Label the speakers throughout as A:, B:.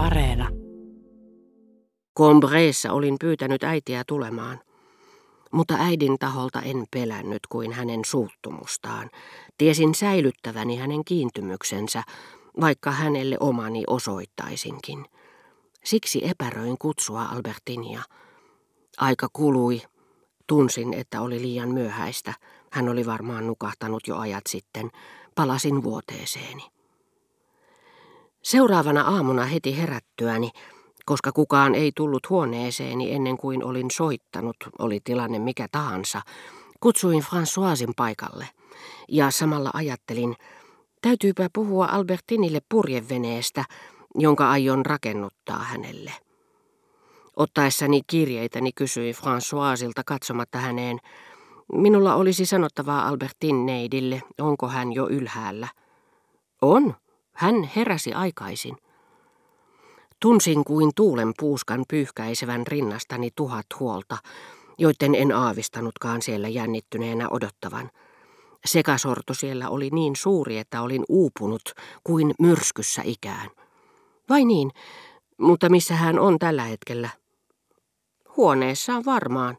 A: Areena.
B: Combreessa olin pyytänyt äitiä tulemaan. Mutta äidin taholta en pelännyt kuin hänen suuttumustaan. Tiesin säilyttäväni hänen kiintymyksensä, vaikka hänelle omani osoittaisinkin. Siksi epäröin kutsua Albertinia. Aika kului. Tunsin, että oli liian myöhäistä. Hän oli varmaan nukahtanut jo ajat sitten. Palasin vuoteeseeni. Seuraavana aamuna heti herättyäni, koska kukaan ei tullut huoneeseeni ennen kuin olin soittanut, oli tilanne mikä tahansa, kutsuin Françoisin paikalle. Ja samalla ajattelin, täytyypä puhua Albertinille purjeveneestä, jonka aion rakennuttaa hänelle. Ottaessani kirjeitäni kysyin Françoisilta katsomatta häneen, minulla olisi sanottavaa Albertin neidille, onko hän jo ylhäällä. On, hän heräsi aikaisin. Tunsin kuin tuulen puuskan pyyhkäisevän rinnastani tuhat huolta, joiden en aavistanutkaan siellä jännittyneenä odottavan. Sekasorto siellä oli niin suuri, että olin uupunut kuin myrskyssä ikään. Vai niin, mutta missä hän on tällä hetkellä? Huoneessaan varmaan.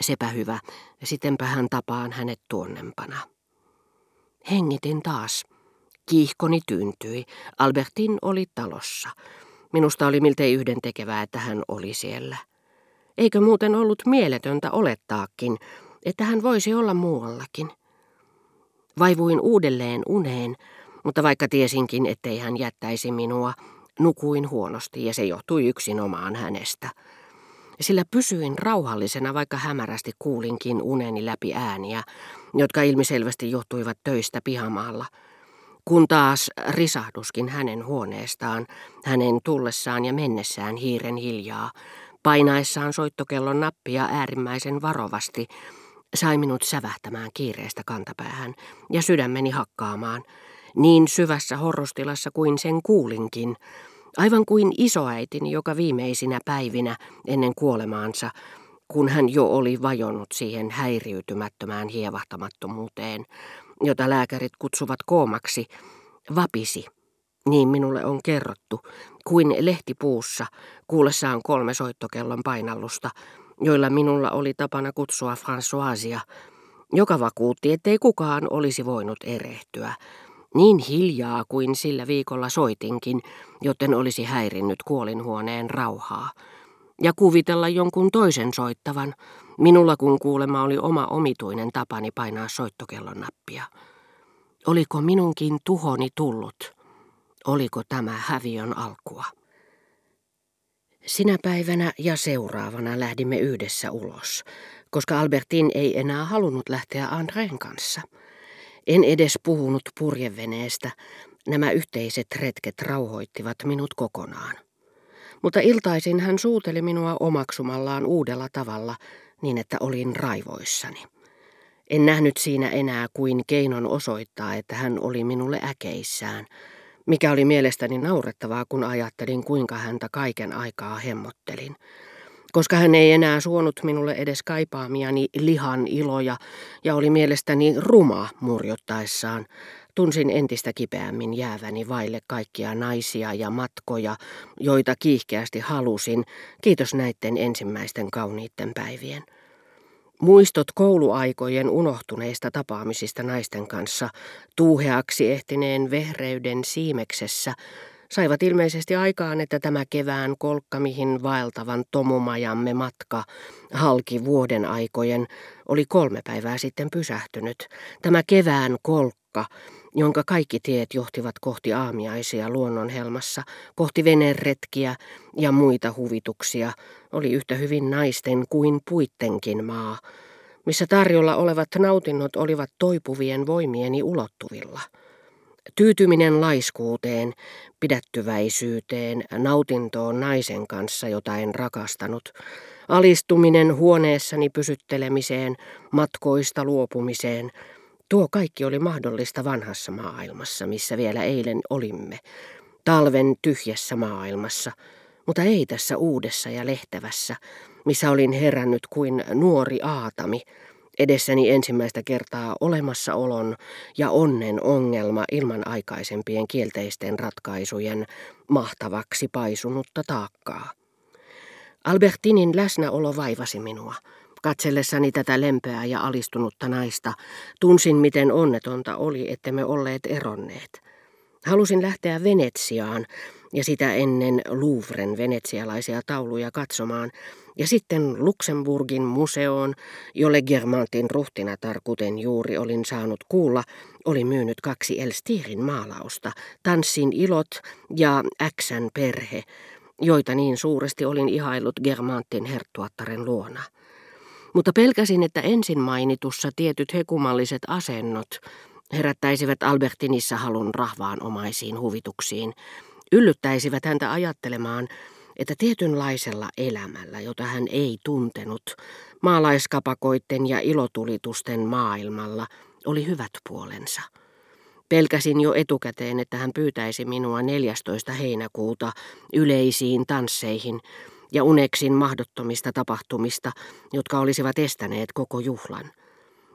B: Sepä hyvä, sitenpä hän tapaan hänet tuonnempana. Hengitin taas. Kiihkoni tyyntyi. Albertin oli talossa. Minusta oli miltei yhden tekevää, että hän oli siellä. Eikö muuten ollut mieletöntä olettaakin, että hän voisi olla muuallakin? Vaivuin uudelleen uneen, mutta vaikka tiesinkin, ettei hän jättäisi minua, nukuin huonosti ja se johtui yksinomaan hänestä. Sillä pysyin rauhallisena, vaikka hämärästi kuulinkin uneni läpi ääniä, jotka ilmiselvästi johtuivat töistä pihamaalla – kun taas risahduskin hänen huoneestaan, hänen tullessaan ja mennessään hiiren hiljaa, painaessaan soittokellon nappia äärimmäisen varovasti, sai minut sävähtämään kiireestä kantapäähän ja sydämeni hakkaamaan, niin syvässä horrostilassa kuin sen kuulinkin, aivan kuin isoäitini, joka viimeisinä päivinä ennen kuolemaansa, kun hän jo oli vajonnut siihen häiriytymättömään hievahtamattomuuteen, jota lääkärit kutsuvat koomaksi, vapisi, niin minulle on kerrottu, kuin lehtipuussa kuullessaan kolme soittokellon painallusta, joilla minulla oli tapana kutsua Françoisia, joka vakuutti, ettei kukaan olisi voinut erehtyä, niin hiljaa kuin sillä viikolla soitinkin, joten olisi häirinnyt kuolinhuoneen rauhaa ja kuvitella jonkun toisen soittavan, minulla kun kuulema oli oma omituinen tapani painaa soittokellon nappia. Oliko minunkin tuhoni tullut? Oliko tämä häviön alkua? Sinä päivänä ja seuraavana lähdimme yhdessä ulos, koska Albertin ei enää halunnut lähteä Andreen kanssa. En edes puhunut purjeveneestä, nämä yhteiset retket rauhoittivat minut kokonaan. Mutta iltaisin hän suuteli minua omaksumallaan uudella tavalla, niin että olin raivoissani. En nähnyt siinä enää kuin keinon osoittaa, että hän oli minulle äkeissään, mikä oli mielestäni naurettavaa, kun ajattelin, kuinka häntä kaiken aikaa hemmottelin. Koska hän ei enää suonut minulle edes kaipaamiani lihan iloja ja oli mielestäni ruma murjottaessaan, Tunsin entistä kipeämmin jääväni vaille kaikkia naisia ja matkoja, joita kiihkeästi halusin, kiitos näiden ensimmäisten kauniitten päivien. Muistot kouluaikojen unohtuneista tapaamisista naisten kanssa, tuuheaksi ehtineen vehreyden siimeksessä, saivat ilmeisesti aikaan, että tämä kevään kolkka, mihin vaeltavan tomumajamme matka halki vuoden aikojen, oli kolme päivää sitten pysähtynyt. Tämä kevään kolkka, jonka kaikki tiet johtivat kohti aamiaisia luonnonhelmassa, kohti veneretkiä ja muita huvituksia, oli yhtä hyvin naisten kuin puittenkin maa, missä tarjolla olevat nautinnot olivat toipuvien voimieni ulottuvilla. Tyytyminen laiskuuteen, pidättyväisyyteen, nautintoon naisen kanssa, jota en rakastanut, alistuminen huoneessani pysyttelemiseen, matkoista luopumiseen – Tuo kaikki oli mahdollista vanhassa maailmassa, missä vielä eilen olimme, talven tyhjässä maailmassa, mutta ei tässä uudessa ja lehtävässä, missä olin herännyt kuin nuori aatami, Edessäni ensimmäistä kertaa olemassaolon ja onnen ongelma ilman aikaisempien kielteisten ratkaisujen mahtavaksi paisunutta taakkaa. Albertinin läsnäolo vaivasi minua. Katsellessani tätä lempeää ja alistunutta naista, tunsin miten onnetonta oli, että me olleet eronneet. Halusin lähteä Venetsiaan ja sitä ennen Louvren venetsialaisia tauluja katsomaan, ja sitten Luxemburgin museoon, jolle Germantin ruhtinatar, kuten juuri olin saanut kuulla, oli myynyt kaksi Elstirin maalausta, Tanssin ilot ja Äksän perhe, joita niin suuresti olin ihailut Germantin herttuattaren luona. Mutta pelkäsin, että ensin mainitussa tietyt hekumalliset asennot herättäisivät Albertinissa halun rahvaanomaisiin huvituksiin, yllyttäisivät häntä ajattelemaan, että tietynlaisella elämällä, jota hän ei tuntenut, maalaiskapakoitten ja ilotulitusten maailmalla, oli hyvät puolensa. Pelkäsin jo etukäteen, että hän pyytäisi minua 14. heinäkuuta yleisiin tansseihin ja uneksin mahdottomista tapahtumista, jotka olisivat estäneet koko juhlan.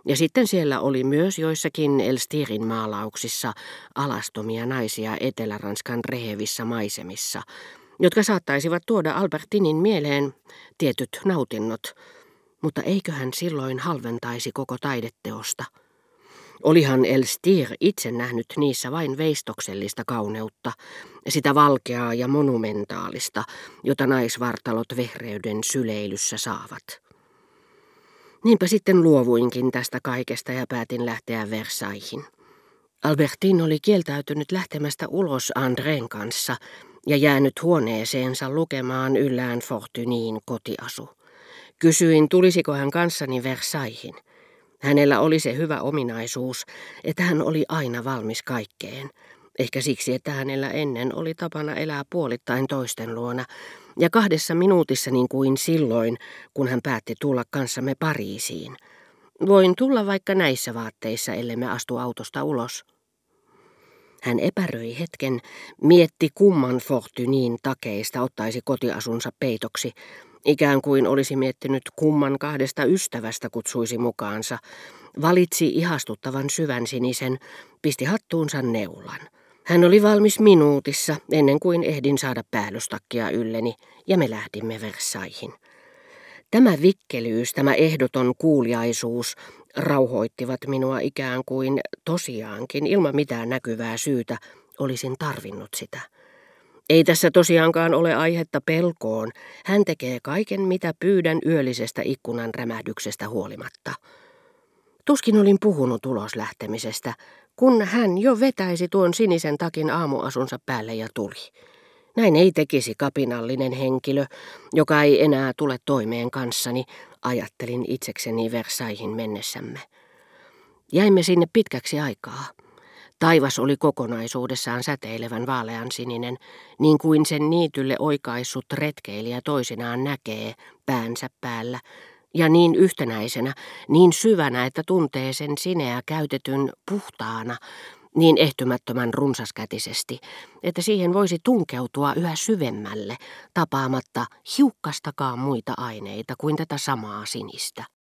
B: Ja sitten siellä oli myös joissakin Elstirin maalauksissa alastomia naisia Etelä-Ranskan rehevissä maisemissa, jotka saattaisivat tuoda Albertinin mieleen tietyt nautinnot, mutta eiköhän silloin halventaisi koko taideteosta. Olihan Elstir itse nähnyt niissä vain veistoksellista kauneutta, sitä valkeaa ja monumentaalista, jota naisvartalot vehreyden syleilyssä saavat. Niinpä sitten luovuinkin tästä kaikesta ja päätin lähteä Versaihin. Albertin oli kieltäytynyt lähtemästä ulos Andreen kanssa ja jäänyt huoneeseensa lukemaan yllään Fortuniin kotiasu. Kysyin, tulisiko hän kanssani Versaihin. Hänellä oli se hyvä ominaisuus, että hän oli aina valmis kaikkeen. Ehkä siksi, että hänellä ennen oli tapana elää puolittain toisten luona, ja kahdessa minuutissa niin kuin silloin, kun hän päätti tulla kanssamme Pariisiin. Voin tulla vaikka näissä vaatteissa, ellemme astu autosta ulos. Hän epäröi hetken, mietti kumman Fortunin takeista ottaisi kotiasunsa peitoksi, ikään kuin olisi miettinyt kumman kahdesta ystävästä kutsuisi mukaansa, valitsi ihastuttavan syvän sinisen, pisti hattuunsa neulan. Hän oli valmis minuutissa ennen kuin ehdin saada päällystakkia ylleni ja me lähdimme Versaihin. Tämä vikkelyys, tämä ehdoton kuuliaisuus rauhoittivat minua ikään kuin tosiaankin ilman mitään näkyvää syytä olisin tarvinnut sitä. Ei tässä tosiaankaan ole aihetta pelkoon. Hän tekee kaiken, mitä pyydän yöllisestä ikkunan rämähdyksestä huolimatta. Tuskin olin puhunut ulos lähtemisestä, kun hän jo vetäisi tuon sinisen takin aamuasunsa päälle ja tuli. Näin ei tekisi kapinallinen henkilö, joka ei enää tule toimeen kanssani, ajattelin itsekseni Versaihin mennessämme. Jäimme sinne pitkäksi aikaa. Taivas oli kokonaisuudessaan säteilevän vaalean sininen, niin kuin sen niitylle oikaissut retkeilijä toisinaan näkee päänsä päällä, ja niin yhtenäisenä, niin syvänä, että tuntee sen sineä käytetyn puhtaana, niin ehtymättömän runsaskätisesti, että siihen voisi tunkeutua yhä syvemmälle, tapaamatta hiukkastakaan muita aineita kuin tätä samaa sinistä.